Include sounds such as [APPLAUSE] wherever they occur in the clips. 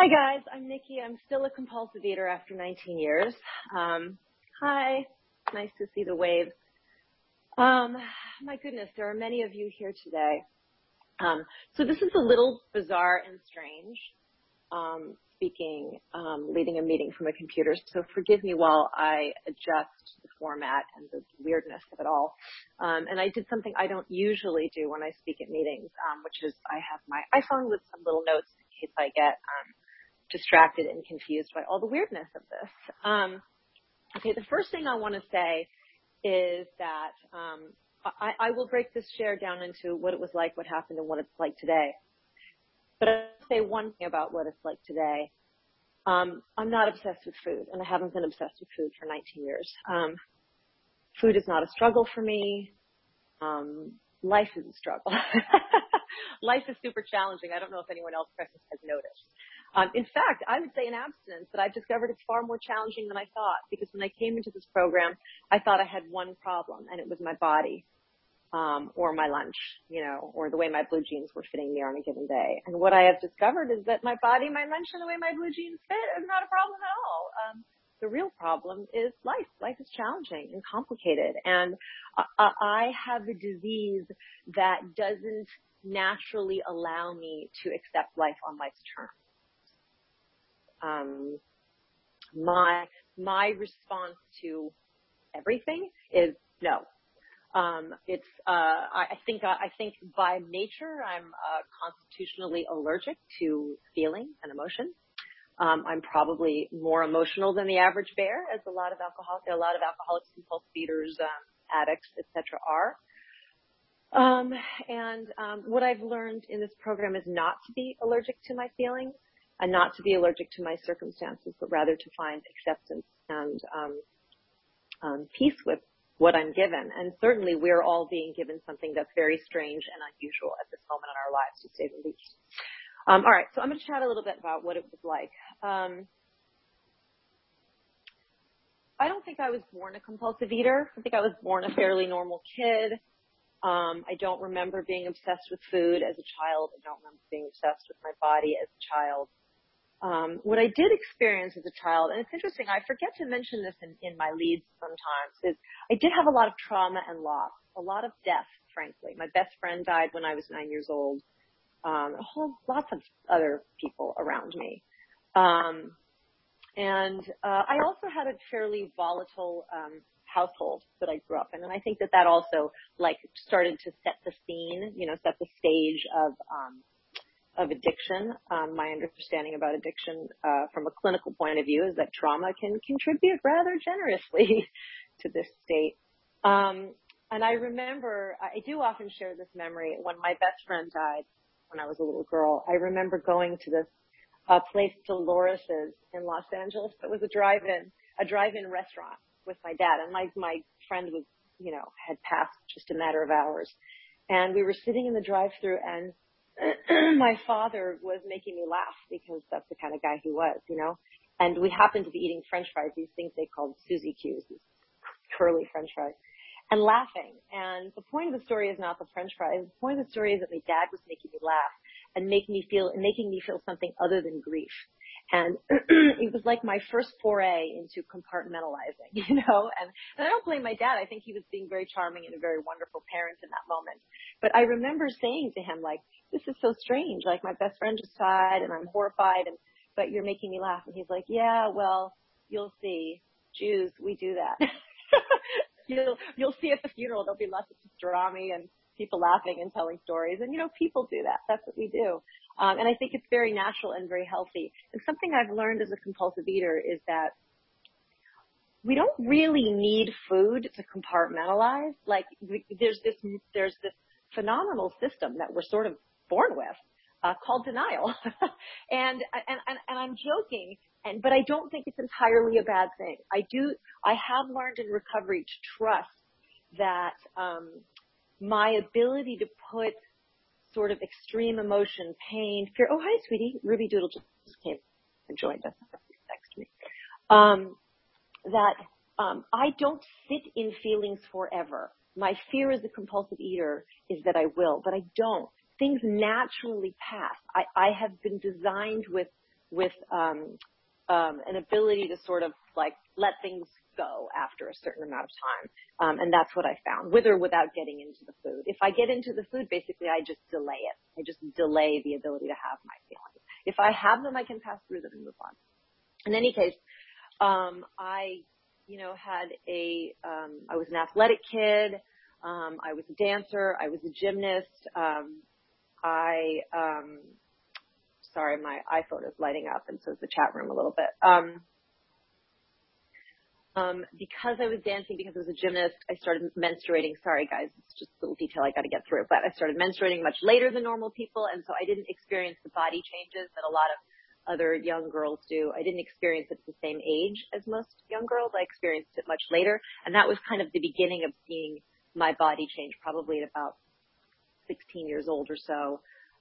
Hi guys, I'm Nikki. I'm still a compulsive eater after 19 years. Um, hi, nice to see the waves. Um, my goodness, there are many of you here today. Um, so this is a little bizarre and strange. Um, speaking, um, leading a meeting from a computer. So forgive me while I adjust the format and the weirdness of it all. Um, and I did something I don't usually do when I speak at meetings, um, which is I have my iPhone with some little notes in case I get um, distracted and confused by all the weirdness of this. Um, okay, the first thing I want to say is that um, I, I will break this share down into what it was like, what happened, and what it's like today. But I'll say one thing about what it's like today. Um, I'm not obsessed with food, and I haven't been obsessed with food for 19 years. Um, food is not a struggle for me. Um, life is a struggle. [LAUGHS] life is super challenging. I don't know if anyone else has noticed. Um, in fact, I would say in abstinence that I've discovered it's far more challenging than I thought because when I came into this program, I thought I had one problem and it was my body um, or my lunch, you know, or the way my blue jeans were fitting me on a given day. And what I have discovered is that my body, my lunch, and the way my blue jeans fit is not a problem at all. Um, the real problem is life. Life is challenging and complicated. And uh, I have a disease that doesn't naturally allow me to accept life on life's terms. Um, my, my response to everything is no. Um, it's, uh, I, I think, uh, I think by nature I'm, uh, constitutionally allergic to feeling and emotion. Um, I'm probably more emotional than the average bear, as a lot of alcohol, a lot of alcoholics, compulsive eaters, um, addicts, etc. are. Um, and um, what I've learned in this program is not to be allergic to my feelings and not to be allergic to my circumstances, but rather to find acceptance and um, um, peace with what I'm given. And certainly we're all being given something that's very strange and unusual at this moment in our lives, to say the least. Um, all right, so I'm going to chat a little bit about what it was like. Um, I don't think I was born a compulsive eater. I think I was born a fairly normal kid. Um, I don't remember being obsessed with food as a child. I don't remember being obsessed with my body as a child. Um, what I did experience as a child, and it's interesting, I forget to mention this in, in my leads sometimes, is I did have a lot of trauma and loss, a lot of death, frankly. My best friend died when I was nine years old. Um, a whole lots of other people around me. Um, and uh, I also had a fairly volatile um, household that I grew up in, and I think that that also like started to set the scene, you know, set the stage of um, of addiction. Um, my understanding about addiction uh, from a clinical point of view is that trauma can contribute rather generously [LAUGHS] to this state. Um, and I remember, I do often share this memory when my best friend died when I was a little girl. I remember going to this uh, place Dolores's in Los Angeles. It was a drive-in, a drive-in restaurant with my dad, and my my friend was, you know, had passed just a matter of hours. And we were sitting in the drive-through, and [CLEARS THROAT] my father was making me laugh because that's the kind of guy he was, you know. And we happened to be eating French fries, these things they called Suzy Q's, these curly French fries, and laughing. And the point of the story is not the French fries. The point of the story is that my dad was making me laugh and making me feel, and making me feel something other than grief. And [CLEARS THROAT] it was like my first foray into compartmentalizing, [LAUGHS] you know, and, and I don't blame my dad. I think he was being very charming and a very wonderful parent in that moment. But I remember saying to him, like, this is so strange. Like my best friend just died and I'm horrified and, but you're making me laugh. And he's like, yeah, well, you'll see. Jews, we do that. [LAUGHS] you'll, you'll see at the funeral, there'll be lots of pastrami and people laughing and telling stories. And you know, people do that. That's what we do. Um, and I think it's very natural and very healthy. And something I've learned as a compulsive eater is that we don't really need food to compartmentalize. Like there's this, there's this phenomenal system that we're sort of born with, uh, called denial. [LAUGHS] and, and, and, and I'm joking, and, but I don't think it's entirely a bad thing. I do, I have learned in recovery to trust that, um, my ability to put sort of extreme emotion, pain, fear. Oh, hi, sweetie. Ruby Doodle just came and joined us. Next to me. Um, that um, I don't sit in feelings forever. My fear as a compulsive eater is that I will, but I don't things naturally pass. I, I have been designed with with um, um, an ability to sort of like let things go after a certain amount of time. Um, and that's what I found, with or without getting into the food. If I get into the food, basically I just delay it. I just delay the ability to have my feelings. If I have them, I can pass through them and move on. In any case, um, I, you know, had a, um, I was an athletic kid. Um, I was a dancer. I was a gymnast. Um, I, um, sorry, my iPhone is lighting up and so is the chat room a little bit. Um, um, because I was dancing, because I was a gymnast, I started menstruating. Sorry guys, it's just a little detail I gotta get through, but I started menstruating much later than normal people and so I didn't experience the body changes that a lot of other young girls do. I didn't experience it at the same age as most young girls. I experienced it much later and that was kind of the beginning of seeing my body change probably at about 16 years old or so.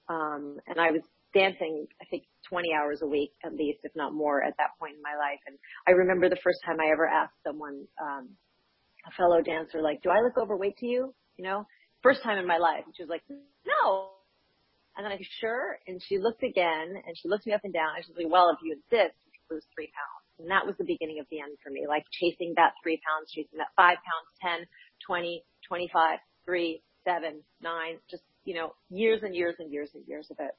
Um, and I was dancing, I think 20 hours a week at least, if not more at that point in my life. And I remember the first time I ever asked someone, um, a fellow dancer, like, do I look overweight to you? You know, first time in my life. And she was like, no. And then I said, sure. And she looked again and she looked me up and down and she was like, well, if you insist, you lose three pounds. And that was the beginning of the end for me, like chasing that three pounds, chasing that five pounds, 10, 20, 25, three, seven, nine, just, you know, years and years and years and years of it.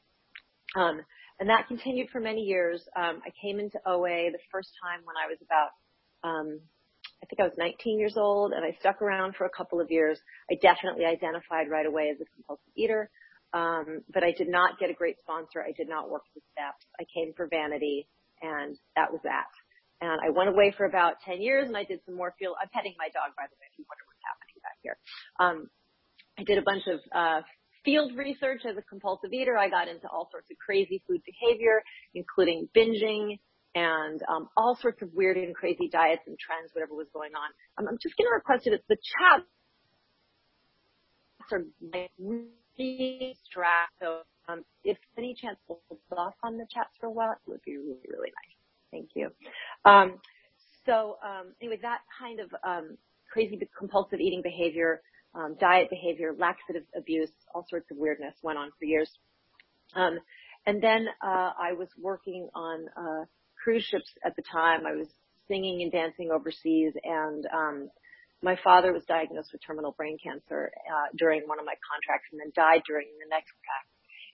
Um, and that continued for many years. Um, I came into OA the first time when I was about, um, I think I was 19 years old and I stuck around for a couple of years. I definitely identified right away as a compulsive eater. Um, but I did not get a great sponsor. I did not work the steps. I came for vanity and that was that. And I went away for about 10 years and I did some more field, I'm petting my dog by the way if you wonder what's happening back here. Um, I did a bunch of, uh, field research as a compulsive eater, I got into all sorts of crazy food behavior, including binging and um, all sorts of weird and crazy diets and trends, whatever was going on. Um, I'm just going to request that the chat are like really strapped. So um, if any chance hold off on the chats for a while, it would be really, really nice. Thank you. Um, so um, anyway, that kind of um, crazy compulsive eating behavior diet behavior, laxative abuse, all sorts of weirdness went on for years. Um, and then uh, I was working on uh, cruise ships at the time. I was singing and dancing overseas, and um, my father was diagnosed with terminal brain cancer uh, during one of my contracts, and then died during the next contract.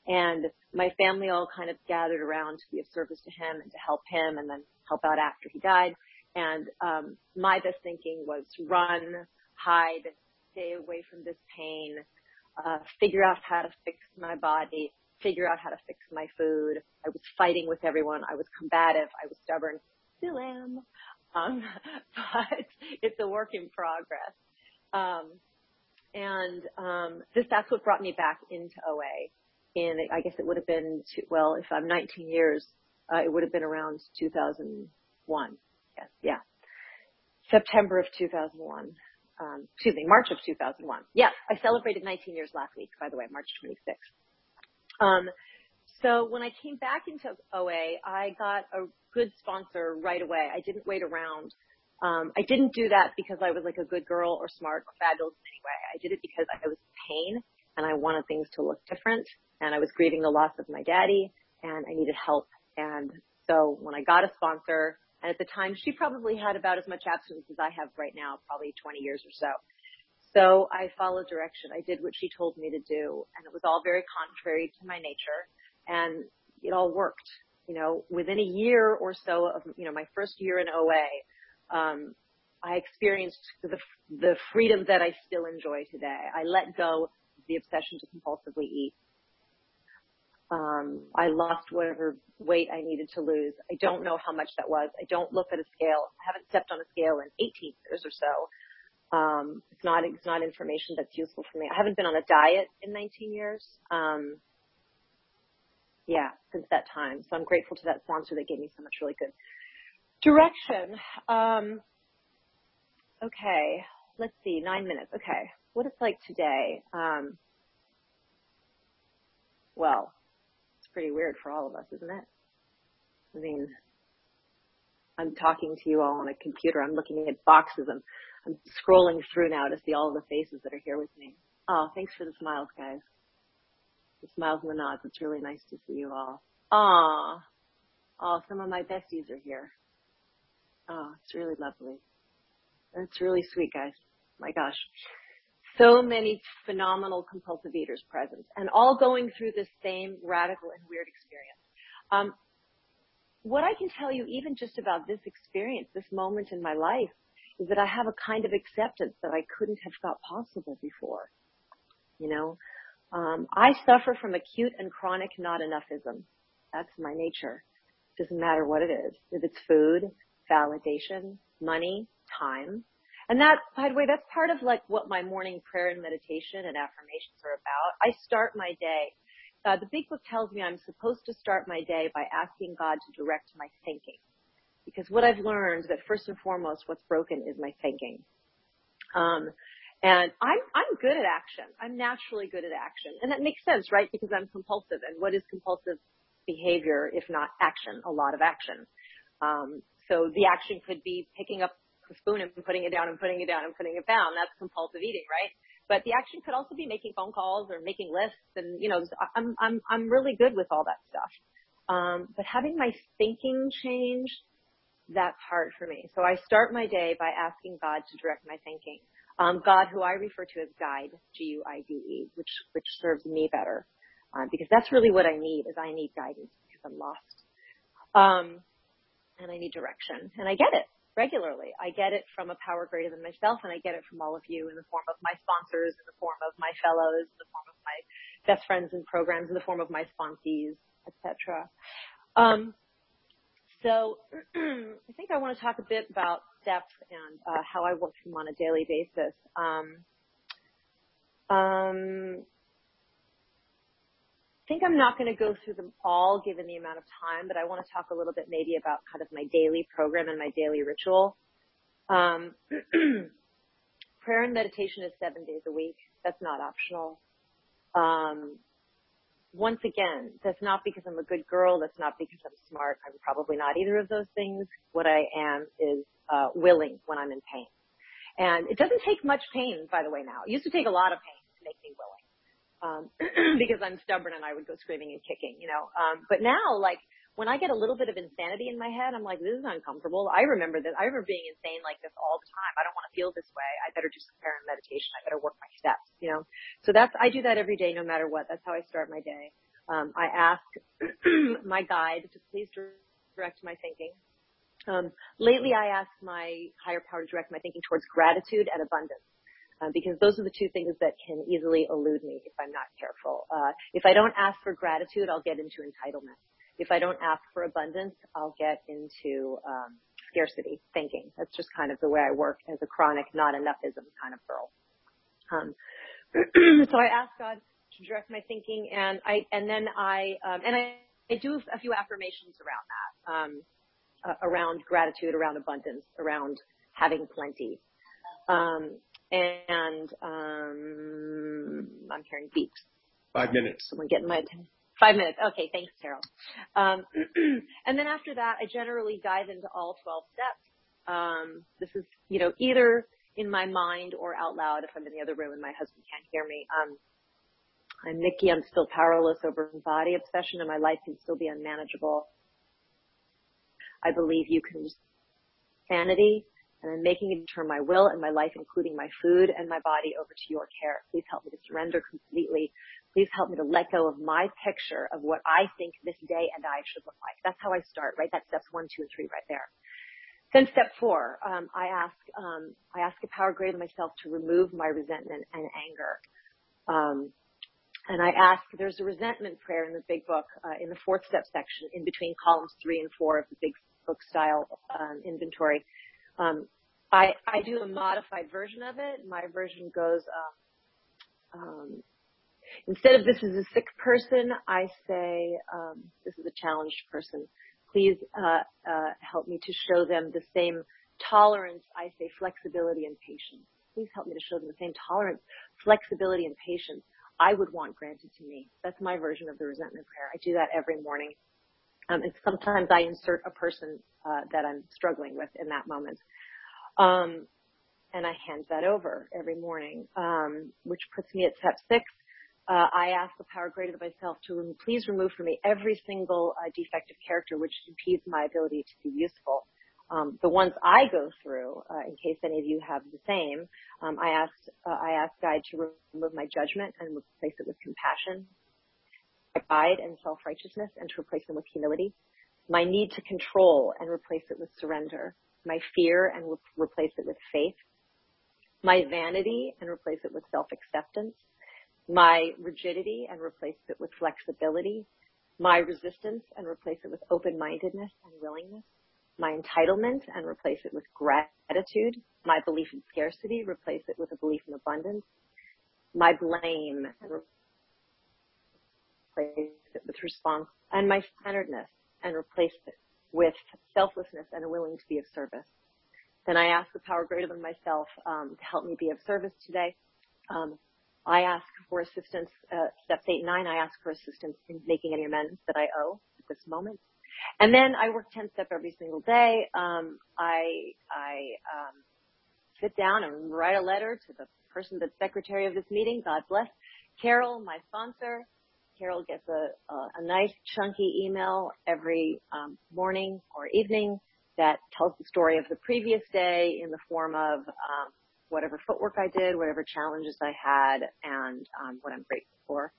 And my family all kind of gathered around to be of service to him and to help him, and then help out after he died. And um, my best thinking was run, hide, stay away from this pain, uh, figure out how to fix my body, figure out how to fix my food. I was fighting with everyone. I was combative. I was stubborn. Still am. Um, [LAUGHS] but it's a work in progress. Um, and um, this that's what brought me back into OA. And I guess it would have been two, well, if I'm 19 years, uh, it would have been around 2001. Yes, yeah, September of 2001 um, excuse me, March of 2001. Yes, I celebrated 19 years last week, by the way, March 26th. Um, so when I came back into OA, I got a good sponsor right away. I didn't wait around. Um, I didn't do that because I was like a good girl or smart or fabulous in any way. I did it because I was in pain and I wanted things to look different and I was grieving the loss of my daddy and I needed help. And so when I got a sponsor, and at the time, she probably had about as much abstinence as I have right now, probably 20 years or so. So I followed direction. I did what she told me to do, and it was all very contrary to my nature, and it all worked. You know, within a year or so of, you know, my first year in OA, um, I experienced the, the freedom that I still enjoy today. I let go of the obsession to compulsively eat. Um, I lost whatever weight I needed to lose. I don't know how much that was. I don't look at a scale. I haven't stepped on a scale in 18 years or so. Um, it's not, it's not information that's useful for me. I haven't been on a diet in 19 years. Um, yeah, since that time. So I'm grateful to that sponsor that gave me so much really good direction. Um, okay. Let's see. Nine minutes. Okay. What it's like today. Um, well, pretty weird for all of us, isn't it? I mean, I'm talking to you all on a computer. I'm looking at boxes. I'm, I'm scrolling through now to see all the faces that are here with me. Oh, thanks for the smiles, guys. The smiles and the nods. It's really nice to see you all. Ah, Oh, some of my besties are here. Oh, it's really lovely. That's really sweet, guys. My gosh. So many phenomenal compulsive eaters present and all going through this same radical and weird experience. Um, what I can tell you, even just about this experience, this moment in my life, is that I have a kind of acceptance that I couldn't have thought possible before. You know, um, I suffer from acute and chronic not enoughism. That's my nature. Doesn't matter what it is. If it's food, validation, money, time. And that, by the way, that's part of like what my morning prayer and meditation and affirmations are about. I start my day. Uh, the big book tells me I'm supposed to start my day by asking God to direct my thinking. Because what I've learned that first and foremost, what's broken is my thinking. Um, and I'm, I'm good at action. I'm naturally good at action. And that makes sense, right? Because I'm compulsive. And what is compulsive behavior if not action? A lot of action. Um, so the action could be picking up spoon and putting it down and putting it down and putting it down. That's compulsive eating, right? But the action could also be making phone calls or making lists and, you know, I'm, I'm, I'm really good with all that stuff. Um, but having my thinking change, that's hard for me. So I start my day by asking God to direct my thinking. Um, God, who I refer to as guide, G-U-I-D-E, which, which serves me better. Uh, because that's really what I need is I need guidance because I'm lost. Um, and I need direction and I get it regularly. I get it from a power greater than myself and I get it from all of you in the form of my sponsors, in the form of my fellows, in the form of my best friends and programs, in the form of my sponsees, etc. Um, so [CLEARS THROAT] I think I want to talk a bit about depth and uh, how I work them on a daily basis. Um, um, think I'm not going to go through them all given the amount of time, but I want to talk a little bit maybe about kind of my daily program and my daily ritual. Um, [CLEARS THROAT] prayer and meditation is seven days a week. That's not optional. Um, once again, that's not because I'm a good girl. That's not because I'm smart. I'm probably not either of those things. What I am is uh, willing when I'm in pain. And it doesn't take much pain, by the way, now. It used to take a lot of pain to make me willing um, [CLEARS THROAT] because I'm stubborn and I would go screaming and kicking, you know. Um, but now, like, when I get a little bit of insanity in my head, I'm like, this is uncomfortable. I remember that. I remember being insane like this all the time. I don't want to feel this way. I better do some prayer and meditation. I better work my steps, you know. So that's, I do that every day no matter what. That's how I start my day. Um, I ask [CLEARS THROAT] my guide to please direct my thinking. Um, lately I ask my higher power to direct my thinking towards gratitude and abundance because those are the two things that can easily elude me if I'm not careful. Uh, if I don't ask for gratitude, I'll get into entitlement. If I don't ask for abundance, I'll get into um, scarcity thinking. That's just kind of the way I work as a chronic not enoughism kind of girl. Um, [CLEARS THROAT] so I ask God to direct my thinking, and I and then I um, and I, I do a few affirmations around that, um, uh, around gratitude, around abundance, around having plenty. Um, and um, I'm hearing beeps. Five minutes. Someone getting my attention. Five minutes. Okay, thanks, Carol. Um, [CLEARS THROAT] and then after that, I generally dive into all 12 steps. Um, this is, you know, either in my mind or out loud if I'm in the other room and my husband can't hear me. Um, I'm Nikki. I'm still powerless over body obsession and my life can still be unmanageable. I believe you can sanity and I'm making it turn my will and my life, including my food and my body over to your care. Please help me to surrender completely. Please help me to let go of my picture of what I think this day and I should look like. That's how I start, right? That's steps one, two, and three right there. Then step four, um, I ask, um, I ask a power greater than myself to remove my resentment and anger. Um, and I ask, there's a resentment prayer in the big book, uh, in the fourth step section, in between columns three and four of the big book style um, inventory. Um, I, I do a modified version of it. My version goes, um, um, instead of this is a sick person, I say, um, this is a challenged person. Please, uh, uh, help me to show them the same tolerance. I say flexibility and patience. Please help me to show them the same tolerance, flexibility and patience I would want granted to me. That's my version of the resentment prayer. I do that every morning. Um, and sometimes I insert a person uh, that I'm struggling with in that moment. Um, and I hand that over every morning, um, which puts me at step six. Uh, I ask the power greater than myself to please remove from me every single uh, defective character which impedes my ability to be useful. Um, the ones I go through, uh, in case any of you have the same, um, I ask uh, I ask God to remove my judgment and replace it with compassion, my pride and self righteousness, and to replace them with humility, my need to control and replace it with surrender, my fear and re- replace it with faith, my vanity and replace it with self acceptance, my rigidity and replace it with flexibility, my resistance and replace it with open-mindedness and willingness, my entitlement and replace it with gratitude, my belief in scarcity, replace it with a belief in abundance, my blame and replace it with response, and my centeredness and replace it with selflessness and a willing to be of service. Then I ask the power greater than myself um, to help me be of service today. Um, I ask for assistance, uh, steps eight and nine, I ask for assistance in making any amends that I owe at this moment. And then I work 10 step every single day. Um, I, I, um, sit down and write a letter to the person that's secretary of this meeting. God bless. Carol, my sponsor. Carol gets a, a, a nice chunky email every um, morning or evening that tells the story of the previous day in the form of um, whatever footwork I did, whatever challenges I had, and um, what I'm grateful for.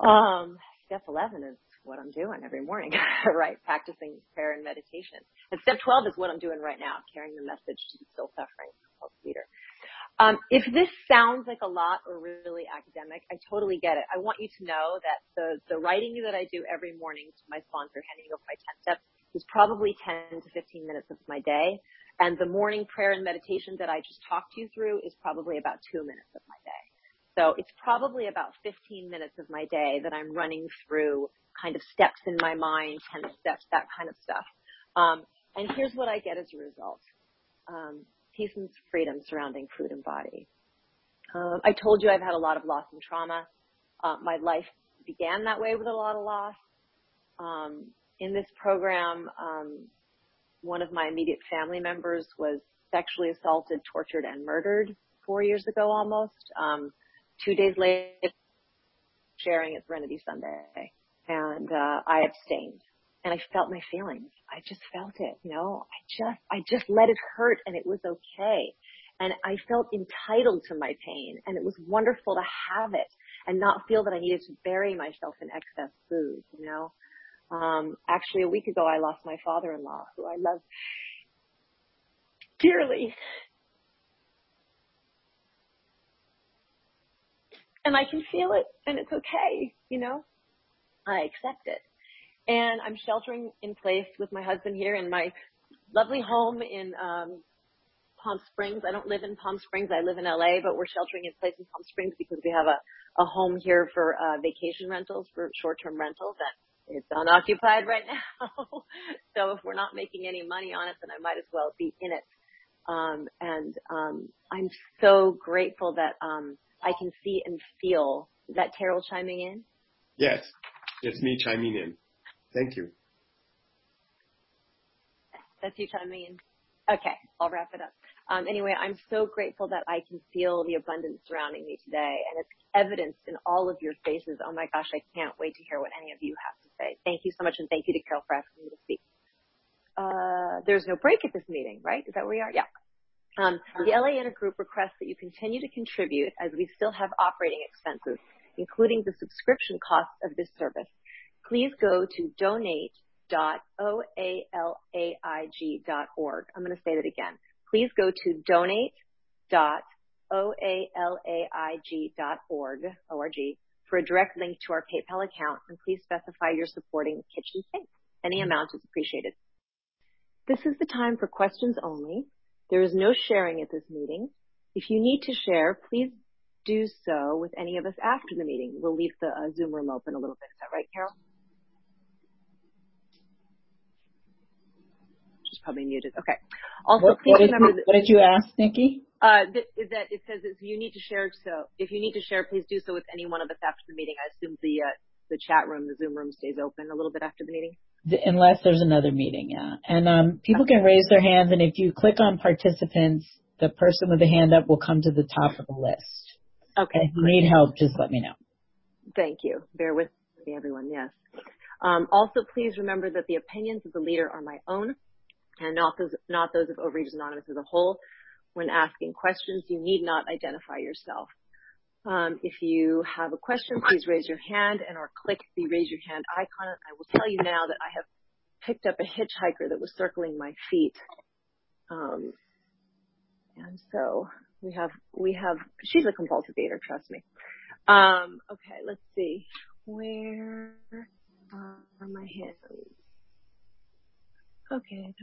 Um, step 11 is what I'm doing every morning, [LAUGHS] right? Practicing prayer and meditation. And step 12 is what I'm doing right now, carrying the message to the still suffering health leader. Um, if this sounds like a lot or really academic, I totally get it. I want you to know that the, writing that I do every morning to my sponsor, handing over my 10 steps, is probably 10 to 15 minutes of my day. And the morning prayer and meditation that I just talked you through is probably about two minutes of my day. So it's probably about 15 minutes of my day that I'm running through kind of steps in my mind, 10 steps, that kind of stuff. Um, and here's what I get as a result. And freedom surrounding food and body. Um, I told you I've had a lot of loss and trauma. Uh, my life began that way with a lot of loss. Um, in this program, um, one of my immediate family members was sexually assaulted, tortured, and murdered four years ago almost. Um, two days later, sharing at Serenity Sunday, and uh, I abstained. And I felt my feelings. I just felt it, you know. I just, I just let it hurt, and it was okay. And I felt entitled to my pain, and it was wonderful to have it and not feel that I needed to bury myself in excess food, you know. Um, actually, a week ago, I lost my father-in-law, who I love dearly. And I can feel it, and it's okay, you know. I accept it. And I'm sheltering in place with my husband here in my lovely home in um, Palm Springs. I don't live in Palm Springs. I live in LA, but we're sheltering in place in Palm Springs because we have a, a home here for uh, vacation rentals, for short-term rentals. And it's unoccupied right [LAUGHS] now. so if we're not making any money on it, then I might as well be in it. Um, and um, I'm so grateful that um, I can see and feel. Is that Terrell chiming in? Yes, it's me chiming in. Thank you. That's you chiming in. Okay, I'll wrap it up. Um, anyway, I'm so grateful that I can feel the abundance surrounding me today, and it's evidenced in all of your faces. Oh my gosh, I can't wait to hear what any of you have to say. Thank you so much, and thank you to Carol for asking me to speak. Uh, there's no break at this meeting, right? Is that where we are? Yeah. Um, the LA Intergroup requests that you continue to contribute as we still have operating expenses, including the subscription costs of this service. Please go to donate donate.oalaig.org. I'm going to say that again. Please go to donate.oalaig.org O-R-G, for a direct link to our PayPal account, and please specify you're supporting Kitchen Sink. Any amount is appreciated. This is the time for questions only. There is no sharing at this meeting. If you need to share, please do so with any of us after the meeting. We'll leave the uh, Zoom room open a little bit. Is that right, Carol? Probably muted. Okay. Also, what, please what remember that, what did you ask, Nikki? Uh, that, that it says if you need to share, so if you need to share, please do so with any one of us after the meeting. I assume the uh, the chat room, the Zoom room, stays open a little bit after the meeting. Unless there's another meeting, yeah. And um, people can raise their hands, and if you click on participants, the person with the hand up will come to the top of the list. Okay. If you need help, just let me know. Thank you. Bear with me, everyone. Yes. Um, also, please remember that the opinions of the leader are my own and not those, not those of Overeaters Anonymous as a whole. When asking questions, you need not identify yourself. Um, if you have a question, please raise your hand and or click the raise your hand icon. I will tell you now that I have picked up a hitchhiker that was circling my feet. Um, and so we have, we have, she's a compulsive eater, trust me. Um, okay, let's see. Where are my hands? Okay.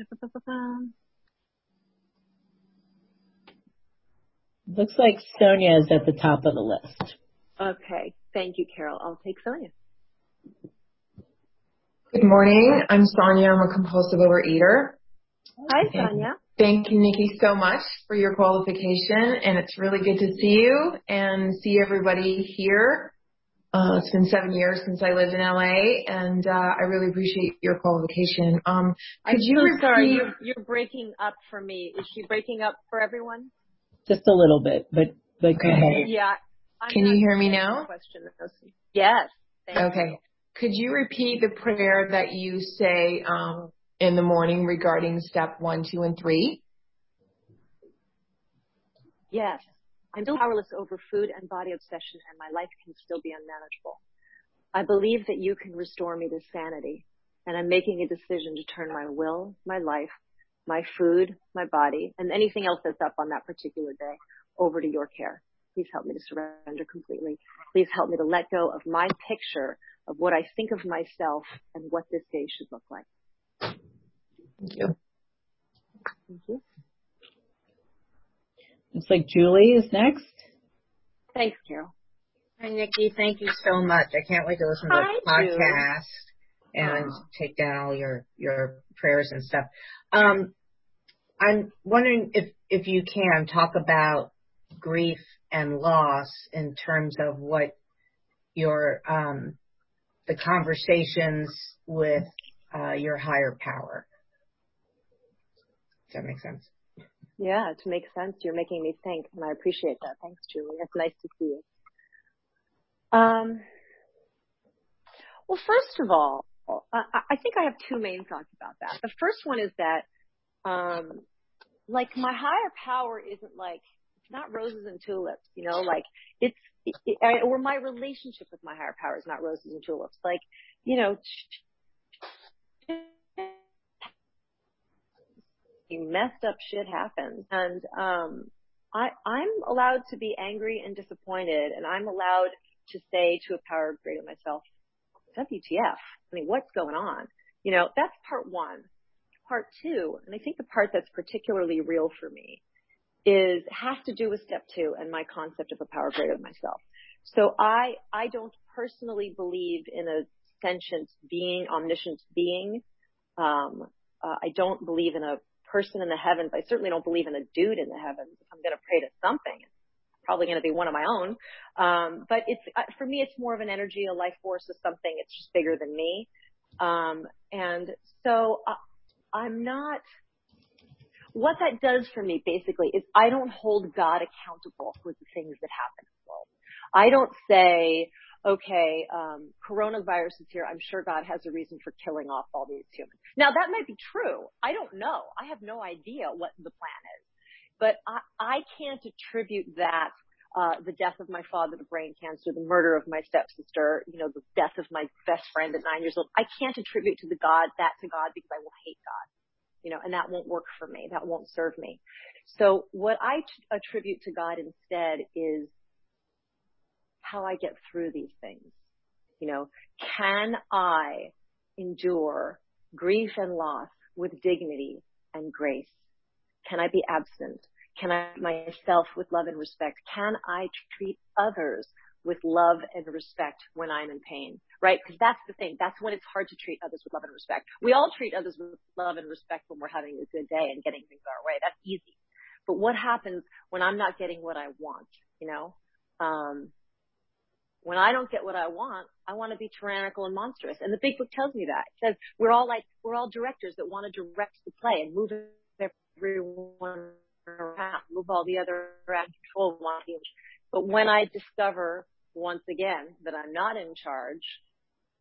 Looks like Sonia is at the top of the list. Okay. Thank you, Carol. I'll take Sonia. Good morning. I'm Sonia. I'm a compulsive overeater. Hi, Sonia. Thank you, Nikki, so much for your qualification, and it's really good to see you and see everybody here. Uh, it's been seven years since I lived in LA, and uh, I really appreciate your qualification. Um, could I'm you so repeat? sorry. You're, you're breaking up for me. Is she breaking up for everyone? Just a little bit, but, but go ahead. Yeah. I'm Can you hear me now? Question. Yes. Thank you. Okay. Could you repeat the prayer that you say um, in the morning regarding step one, two, and three? Yes. I'm still powerless over food and body obsession and my life can still be unmanageable. I believe that you can restore me to sanity and I'm making a decision to turn my will, my life, my food, my body, and anything else that's up on that particular day over to your care. Please help me to surrender completely. Please help me to let go of my picture of what I think of myself and what this day should look like. Thank you. Thank you. Looks like Julie is next. Thanks, Carol. Hi, Nikki. Thank you so much. I can't wait to listen to the Hi, Julie. podcast and Aw. take down all your your prayers and stuff. Um, I'm wondering if if you can talk about grief and loss in terms of what your um the conversations with uh, your higher power. Does that make sense? Yeah, it makes sense. You're making me think, and I appreciate that. Thanks, Julie. It's nice to see you. Um, well, first of all, I, I think I have two main thoughts about that. The first one is that, um, like my higher power isn't like it's not roses and tulips, you know, like it's it, it, or my relationship with my higher power is not roses and tulips. Like, you know, messed up shit happens. And, um, I, I'm allowed to be angry and disappointed and I'm allowed to say to a power greater than myself, WTF? I mean, what's going on? You know, that's part one. Part two, and I think the part that's particularly real for me is, has to do with step two and my concept of a power greater than myself. So I, I don't personally believe in a sentient being, omniscient being. Um, uh, I don't believe in a person in the heavens. I certainly don't believe in a dude in the heavens. I'm going to pray to something, it's probably going to be one of my own. Um, but it's, uh, for me, it's more of an energy, a life force of something. It's just bigger than me. Um, and so I, I'm not, what that does for me basically is I don't hold God accountable for the things that happen in the world. I don't say, okay, um, coronavirus is here. I'm sure God has a reason for killing off all these humans. Now that might be true. I don't know. I have no idea what the plan is. But I, I can't attribute that, uh, the death of my father to brain cancer, the murder of my stepsister, you know, the death of my best friend at nine years old. I can't attribute to the God, that to God because I will hate God. You know, and that won't work for me. That won't serve me. So what I t- attribute to God instead is how I get through these things. You know, can I endure grief and loss with dignity and grace? Can I be absent? Can I myself with love and respect? Can I treat others with love and respect when I'm in pain? Right? Because that's the thing. That's when it's hard to treat others with love and respect. We all treat others with love and respect when we're having a good day and getting things our way. That's easy. But what happens when I'm not getting what I want? You know? Um, when I don't get what I want, I want to be tyrannical and monstrous. And the big book tells me that. It says we're all like, we're all directors that want to direct the play and move everyone around, move all the other around control. Want But when I discover once again that I'm not in charge,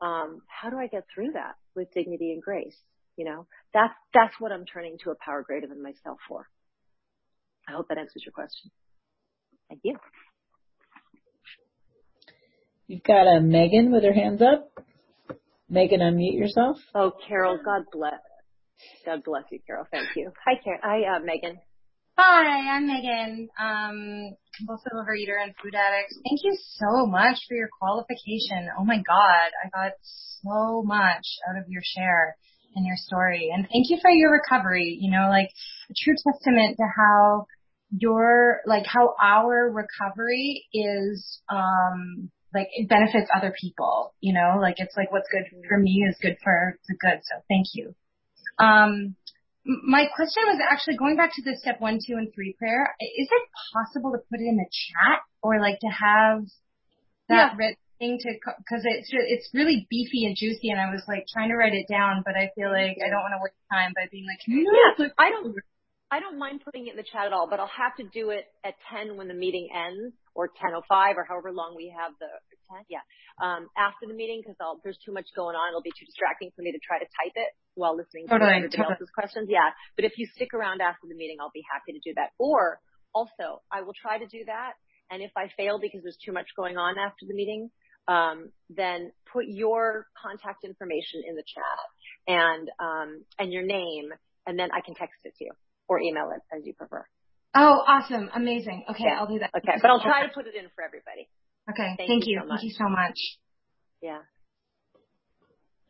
um, how do I get through that with dignity and grace? You know, that's, that's what I'm turning to a power greater than myself for. I hope that answers your question. Thank you. You've got a Megan with her hands up. Megan, unmute yourself. Oh, Carol, God bless. God bless you, Carol. Thank you. Hi, Carol. Hi, uh, Megan. Hi, I'm Megan, um, compulsive overeater and food addict. Thank you so much for your qualification. Oh my God, I got so much out of your share and your story. And thank you for your recovery. You know, like a true testament to how your, like how our recovery is, um, like it benefits other people, you know, like it's like what's good for me is good for the good. So thank you. Um, my question was actually going back to the step one, two, and three prayer. Is it possible to put it in the chat or like to have that yeah. written thing to, cause it's, it's really beefy and juicy and I was like trying to write it down, but I feel like I don't want to waste time by being like, you yeah, I don't, I don't mind putting it in the chat at all, but I'll have to do it at 10 when the meeting ends or 10.05 or however long we have the, 10, yeah, um, after the meeting because there's too much going on. It'll be too distracting for me to try to type it while listening to everybody else's questions. Yeah. But if you stick around after the meeting, I'll be happy to do that. Or also, I will try to do that. And if I fail because there's too much going on after the meeting, um, then put your contact information in the chat and, um, and your name, and then I can text it to you or email it as you prefer. Oh, awesome. Amazing. Okay, yeah. I'll do that. Okay, but I'll try to put it in for everybody. Okay, thank, thank you. you so Thank you so much. Yeah.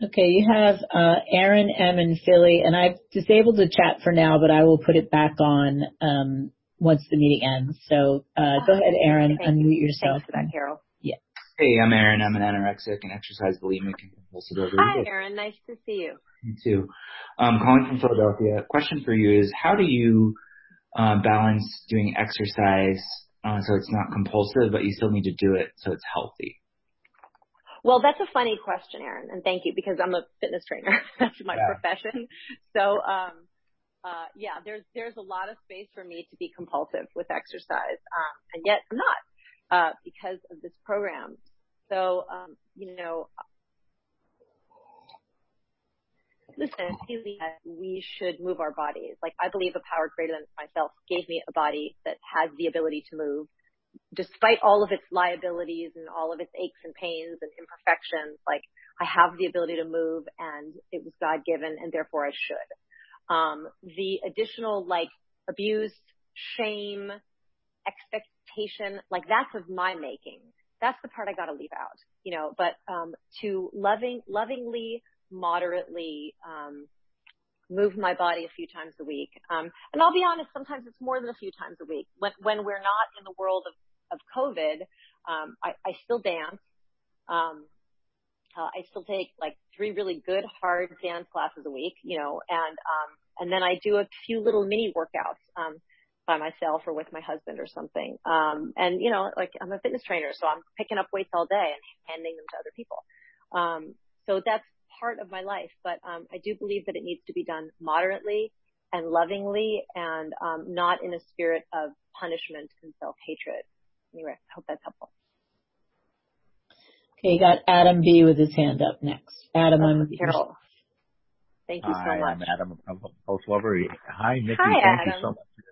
Okay, you have uh, Aaron, M, and Philly, and I've disabled the chat for now, but I will put it back on um, once the meeting ends. So uh, go ahead, Aaron, Thank unmute yourself. Thanks for that, Carol. Yeah. Hey, I'm Aaron. I'm an anorexic and exercise bulimic and compulsive overeater. Hi, Aaron. Nice to see you. Me too. Um, calling from Philadelphia. Question for you is, how do you uh, balance doing exercise uh, so it's not compulsive, but you still need to do it so it's healthy? Well, that's a funny question, Aaron, and thank you because I'm a fitness trainer. [LAUGHS] that's my yeah. profession. So, um, uh, yeah, there's there's a lot of space for me to be compulsive with exercise, um, and yet I'm not uh, because of this program. So, um, you know, listen, we should move our bodies. Like I believe a power greater than myself gave me a body that has the ability to move despite all of its liabilities and all of its aches and pains and imperfections. Like I have the ability to move and it was God given and therefore I should. Um, the additional like abuse, shame, expectation, like that's of my making. That's the part I gotta leave out, you know, but, um, to loving, lovingly moderately um, move my body a few times a week. Um, and I'll be honest, sometimes it's more than a few times a week. When when we're not in the world of of COVID, um, I, I still dance. Um, uh, I still take like three really good hard dance classes a week, you know, and um, and then I do a few little mini workouts um, by myself or with my husband or something. Um, and you know, like I'm a fitness trainer, so I'm picking up weights all day and handing them to other people. Um, so that's part of my life, but um, I do believe that it needs to be done moderately and lovingly and um, not in a spirit of punishment and self-hatred. Anyway, I hope that's helpful. Okay, you got Adam B with his hand up next. Adam, oh, I'm Carol. Thank you so Hi, much. I'm Adam from Post Lover. Hi, Nikki. Hi, thank Adam. you so much.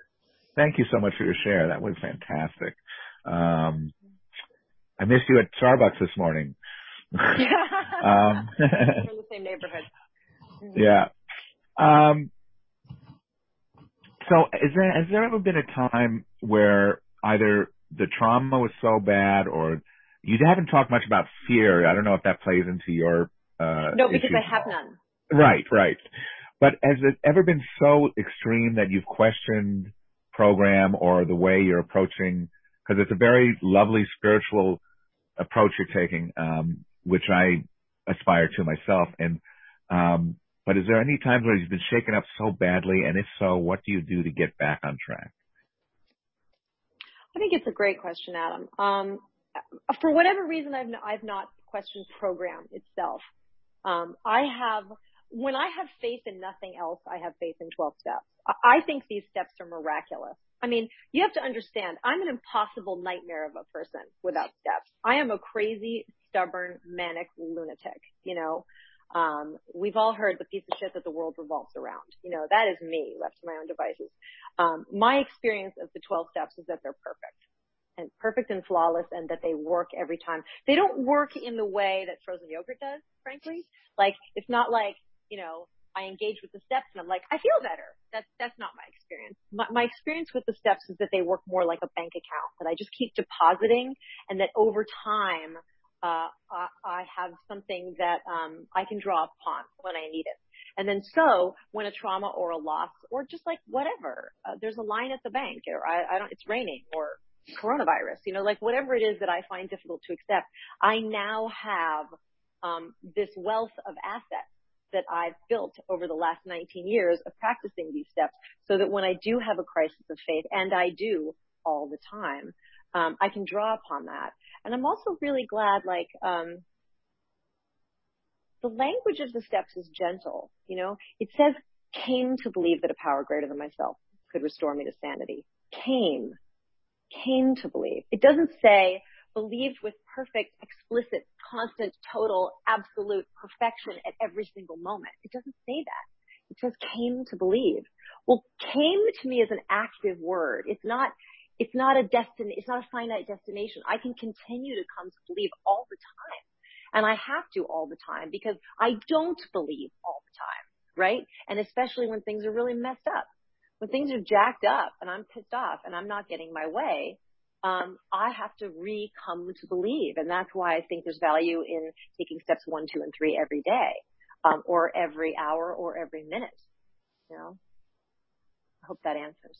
Thank you so much for your share. That was fantastic. Um, I missed you at Starbucks this morning. Um, [LAUGHS] We're in the same neighborhood. Yeah. Um, so is there, has there ever been a time where either the trauma was so bad or you haven't talked much about fear. I don't know if that plays into your, uh, No, because I have none. Right, right. But has it ever been so extreme that you've questioned program or the way you're approaching, because it's a very lovely spiritual approach you're taking. Um, which I aspire to myself. And, um, but is there any times where you've been shaken up so badly? And if so, what do you do to get back on track? I think it's a great question, Adam. Um, for whatever reason, I've not, I've not questioned program itself. Um, I have when I have faith in nothing else, I have faith in 12 steps. I think these steps are miraculous. I mean, you have to understand, I'm an impossible nightmare of a person without steps. I am a crazy, stubborn, manic lunatic, you know. Um, we've all heard the piece of shit that the world revolves around. You know, that is me left to my own devices. Um, my experience of the 12 steps is that they're perfect and perfect and flawless and that they work every time. They don't work in the way that frozen yogurt does, frankly. Like, it's not like, you know, I engage with the steps and I'm like, I feel better. That's, that's not my experience. My, my experience with the steps is that they work more like a bank account, that I just keep depositing and that over time, uh, I, I have something that, um, I can draw upon when I need it. And then so when a trauma or a loss or just like whatever, uh, there's a line at the bank or I, I don't, it's raining or coronavirus, you know, like whatever it is that I find difficult to accept, I now have, um, this wealth of assets that I've built over the last 19 years of practicing these steps so that when I do have a crisis of faith, and I do all the time, um, I can draw upon that. And I'm also really glad, like, um, the language of the steps is gentle. You know, it says, came to believe that a power greater than myself could restore me to sanity. Came. Came to believe. It doesn't say, believed with perfect, explicit, constant, total, absolute perfection at every single moment. It doesn't say that. It says came to believe. Well, came to me is an active word. It's not, it's not a destin, it's not a finite destination. I can continue to come to believe all the time. And I have to all the time because I don't believe all the time, right? And especially when things are really messed up. When things are jacked up and I'm pissed off and I'm not getting my way, um, I have to re-come to believe. And that's why I think there's value in taking steps one, two, and three every day, um, or every hour or every minute. You know, I hope that answers.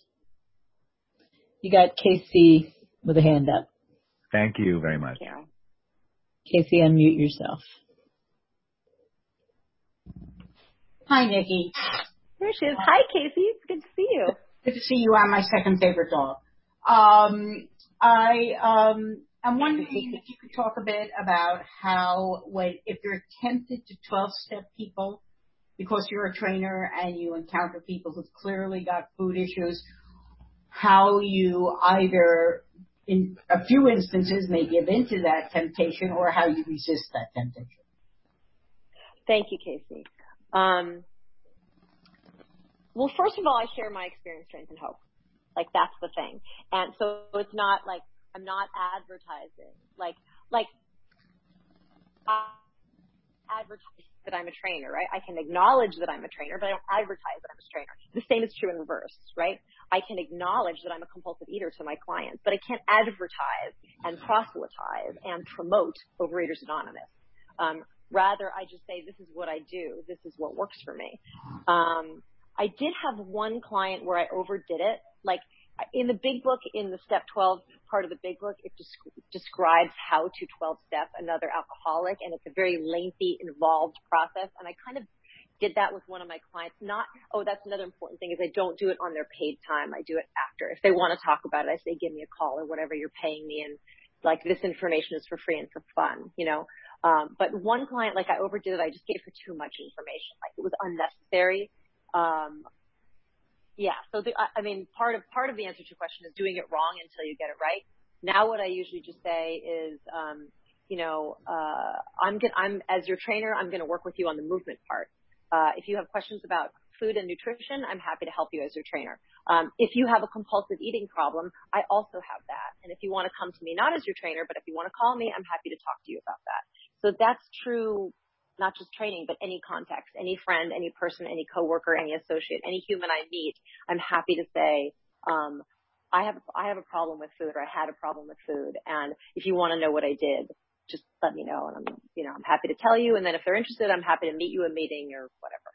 You got Casey with a hand up. Thank you very much. Yeah. Casey, unmute yourself. Hi, Nikki. There she is. Hi, Casey. It's good to see you. Good to see you. I'm my second favorite dog. Um, I um, I'm wondering if you could talk a bit about how when if you're tempted to 12 step people because you're a trainer and you encounter people who've clearly got food issues, how you either in a few instances may give into that temptation or how you resist that temptation. Thank you, Casey. Um, well, first of all, I share my experience, strength, and hope. Like that's the thing. And so it's not like I'm not advertising. Like like advertise that I'm a trainer, right? I can acknowledge that I'm a trainer, but I don't advertise that I'm a trainer. The same is true in reverse, right? I can acknowledge that I'm a compulsive eater to my clients, but I can't advertise and proselytize and promote Overeaters Anonymous. Um, rather, I just say, this is what I do. This is what works for me. Um, I did have one client where I overdid it. Like in the big book, in the step 12 part of the big book, it desc- describes how to 12 step another alcoholic and it's a very lengthy, involved process. And I kind of did that with one of my clients. Not, oh, that's another important thing is I don't do it on their paid time. I do it after. If they want to talk about it, I say, give me a call or whatever you're paying me. And like this information is for free and for fun, you know? Um, but one client, like I overdid it. I just gave her too much information. Like it was unnecessary. Um, yeah. So I mean, part of, part of the answer to your question is doing it wrong until you get it right. Now what I usually just say is, um, you know, uh, I'm gonna, as your trainer, I'm going to work with you on the movement part. Uh, if you have questions about food and nutrition, I'm happy to help you as your trainer. Um, if you have a compulsive eating problem, I also have that. And if you want to come to me, not as your trainer, but if you want to call me, I'm happy to talk to you about that. So that's true not just training, but any context, any friend, any person, any coworker, any associate, any human I meet, I'm happy to say, um, I have, I have a problem with food or I had a problem with food. And if you want to know what I did, just let me know. And I'm, you know, I'm happy to tell you. And then if they're interested, I'm happy to meet you a meeting or whatever.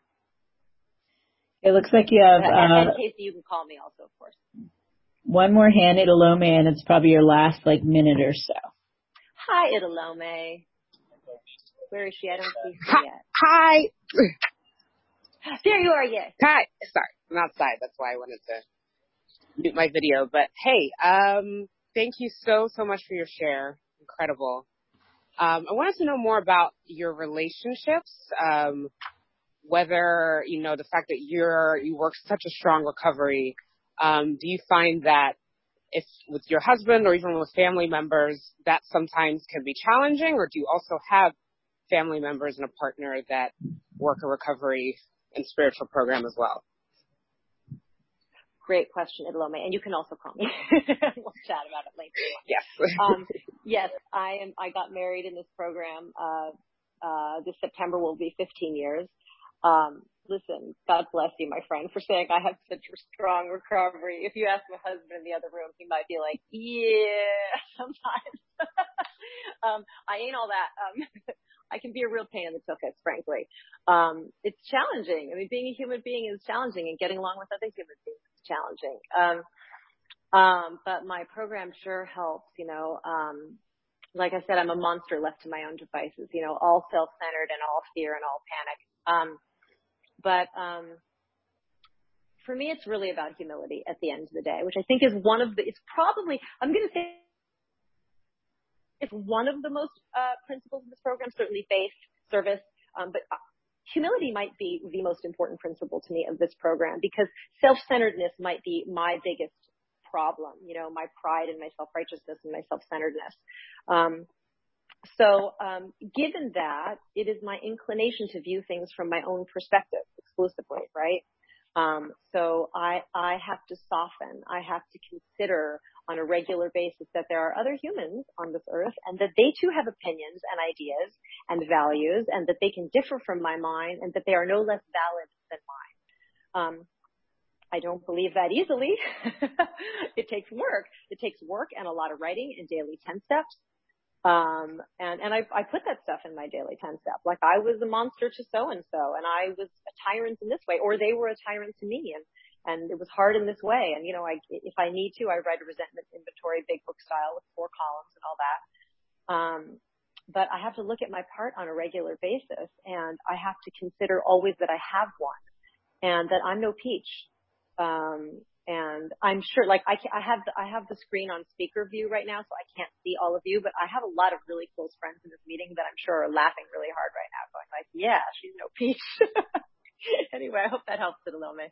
It looks like you have, uh, uh, in case you can call me also, of course. One more hand, Italome, and it's probably your last like minute or so. Hi, Italome. Where is she? I don't see her yet. Hi. There you are, yes. Hi. Sorry, I'm outside. That's why I wanted to mute my video. But hey, um, thank you so, so much for your share. Incredible. Um, I wanted to know more about your relationships, um, whether, you know, the fact that you're, you work such a strong recovery, um, do you find that if with your husband or even with family members, that sometimes can be challenging, or do you also have family members and a partner that work a recovery and spiritual program as well? Great question, Idilome, and you can also call me. [LAUGHS] we'll chat about it later. Yes. um, yes, I am. I got married in this program. Uh, uh, this September will be 15 years. Um, listen, God bless you, my friend, for saying I have such a strong recovery. If you ask my husband in the other room, he might be like, yeah, [LAUGHS] sometimes. [LAUGHS] um, I ain't all that. Um, I can be a real pain in the tuchus, frankly. Um, it's challenging. I mean, being a human being is challenging and getting along with other human beings is challenging. Um, um, but my program sure helps, you know, um, like I said, I'm a monster left to my own devices, you know, all self-centered and all fear and all panic. Um, but, um, for me, it's really about humility at the end of the day, which I think is one of the, it's probably, I'm going to say it's one of the most uh, principles of this program, certainly faith, service, um, but uh, humility might be the most important principle to me of this program because self-centeredness might be my biggest problem, you know, my pride and my self-righteousness and my self-centeredness. Um, so, um, given that, it is my inclination to view things from my own perspective exclusively, right? Um, so I, I have to soften. I have to consider on a regular basis that there are other humans on this earth and that they too have opinions and ideas and values and that they can differ from my mind and that they are no less valid than mine. Um, I don't believe that easily. [LAUGHS] it takes work. It takes work and a lot of writing and daily 10 steps. Um, and, and I, I put that stuff in my daily 10 step. Like I was a monster to so and so and I was a tyrant in this way or they were a tyrant to me and, and it was hard in this way. And, you know, I, if I need to, I write a resentment inventory, big book style with four columns and all that. Um, but I have to look at my part on a regular basis and I have to consider always that I have one and that I'm no peach. Um, and I'm sure, like I, I have the, I have the screen on speaker view right now, so I can't see all of you, but I have a lot of really close friends in this meeting that I'm sure are laughing really hard right now, going like, "Yeah, she's no peach." [LAUGHS] anyway, I hope that helps, Idilome.